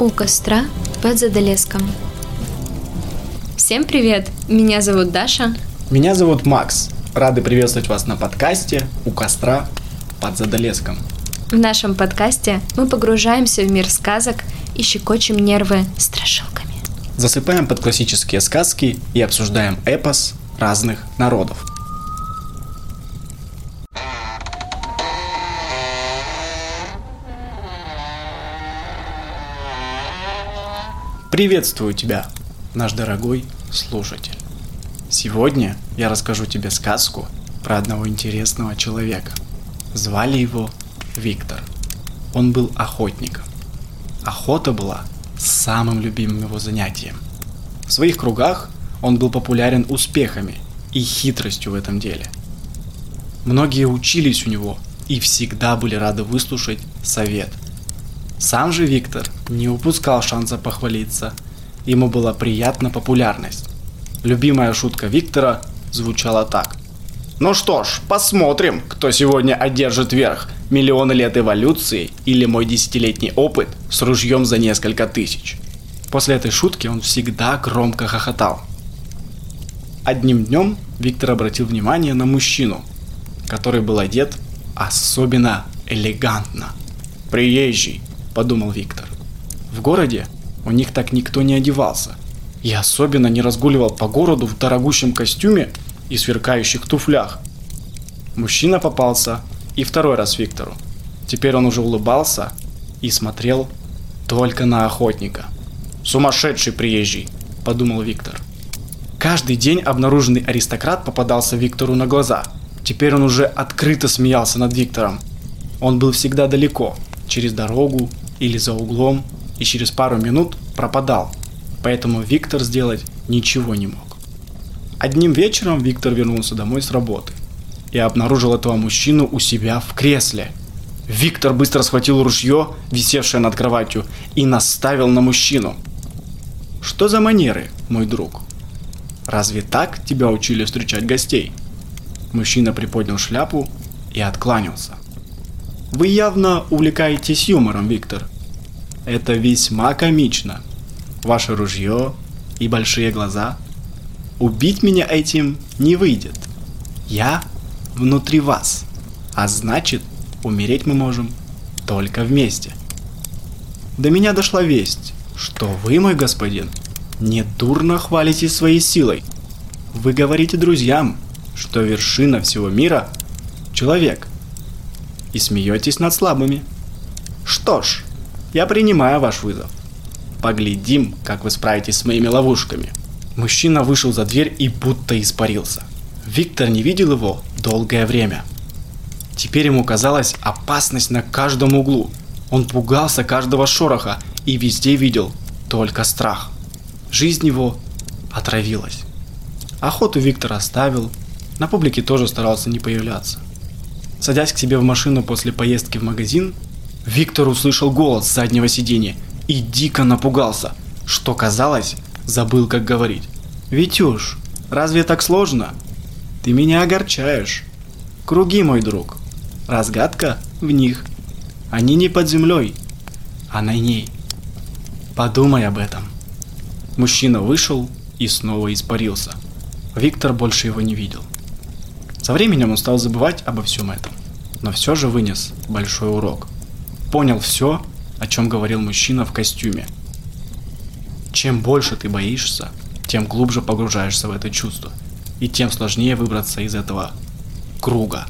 у костра под Задолеском. Всем привет! Меня зовут Даша. Меня зовут Макс. Рады приветствовать вас на подкасте «У костра под Задолеском». В нашем подкасте мы погружаемся в мир сказок и щекочем нервы страшилками. Засыпаем под классические сказки и обсуждаем эпос разных народов. Приветствую тебя, наш дорогой слушатель. Сегодня я расскажу тебе сказку про одного интересного человека. Звали его Виктор. Он был охотником. Охота была самым любимым его занятием. В своих кругах он был популярен успехами и хитростью в этом деле. Многие учились у него и всегда были рады выслушать совет – сам же Виктор не упускал шанса похвалиться. Ему была приятна популярность. Любимая шутка Виктора звучала так. Ну что ж, посмотрим, кто сегодня одержит верх. Миллионы лет эволюции или мой десятилетний опыт с ружьем за несколько тысяч. После этой шутки он всегда громко хохотал. Одним днем Виктор обратил внимание на мужчину, который был одет особенно элегантно. Приезжий, подумал Виктор. В городе у них так никто не одевался. И особенно не разгуливал по городу в дорогущем костюме и сверкающих туфлях. Мужчина попался и второй раз Виктору. Теперь он уже улыбался и смотрел только на охотника. «Сумасшедший приезжий», – подумал Виктор. Каждый день обнаруженный аристократ попадался Виктору на глаза. Теперь он уже открыто смеялся над Виктором. Он был всегда далеко, через дорогу или за углом и через пару минут пропадал, поэтому Виктор сделать ничего не мог. Одним вечером Виктор вернулся домой с работы и обнаружил этого мужчину у себя в кресле. Виктор быстро схватил ружье, висевшее над кроватью, и наставил на мужчину. «Что за манеры, мой друг? Разве так тебя учили встречать гостей?» Мужчина приподнял шляпу и откланялся. Вы явно увлекаетесь юмором, Виктор. Это весьма комично. Ваше ружье и большие глаза. Убить меня этим не выйдет. Я внутри вас. А значит, умереть мы можем только вместе. До меня дошла весть, что вы, мой господин, не дурно хвалитесь своей силой. Вы говорите друзьям, что вершина всего мира – человек – и смеетесь над слабыми. Что ж, я принимаю ваш вызов. Поглядим, как вы справитесь с моими ловушками. Мужчина вышел за дверь и будто испарился. Виктор не видел его долгое время. Теперь ему казалась опасность на каждом углу. Он пугался каждого шороха и везде видел только страх. Жизнь его отравилась. Охоту Виктор оставил, на публике тоже старался не появляться. Садясь к себе в машину после поездки в магазин, Виктор услышал голос с заднего сиденья и дико напугался, что казалось, забыл как говорить. «Витюш, разве так сложно? Ты меня огорчаешь. Круги, мой друг. Разгадка в них. Они не под землей, а на ней. Подумай об этом». Мужчина вышел и снова испарился. Виктор больше его не видел. Со временем он стал забывать обо всем этом, но все же вынес большой урок. Понял все, о чем говорил мужчина в костюме. Чем больше ты боишься, тем глубже погружаешься в это чувство, и тем сложнее выбраться из этого круга,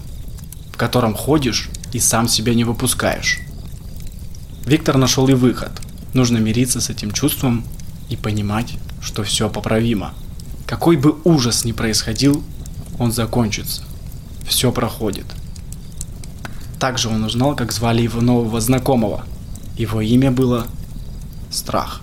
в котором ходишь и сам себя не выпускаешь. Виктор нашел и выход. Нужно мириться с этим чувством и понимать, что все поправимо. Какой бы ужас ни происходил, он закончится все проходит. Также он узнал, как звали его нового знакомого. Его имя было Страх.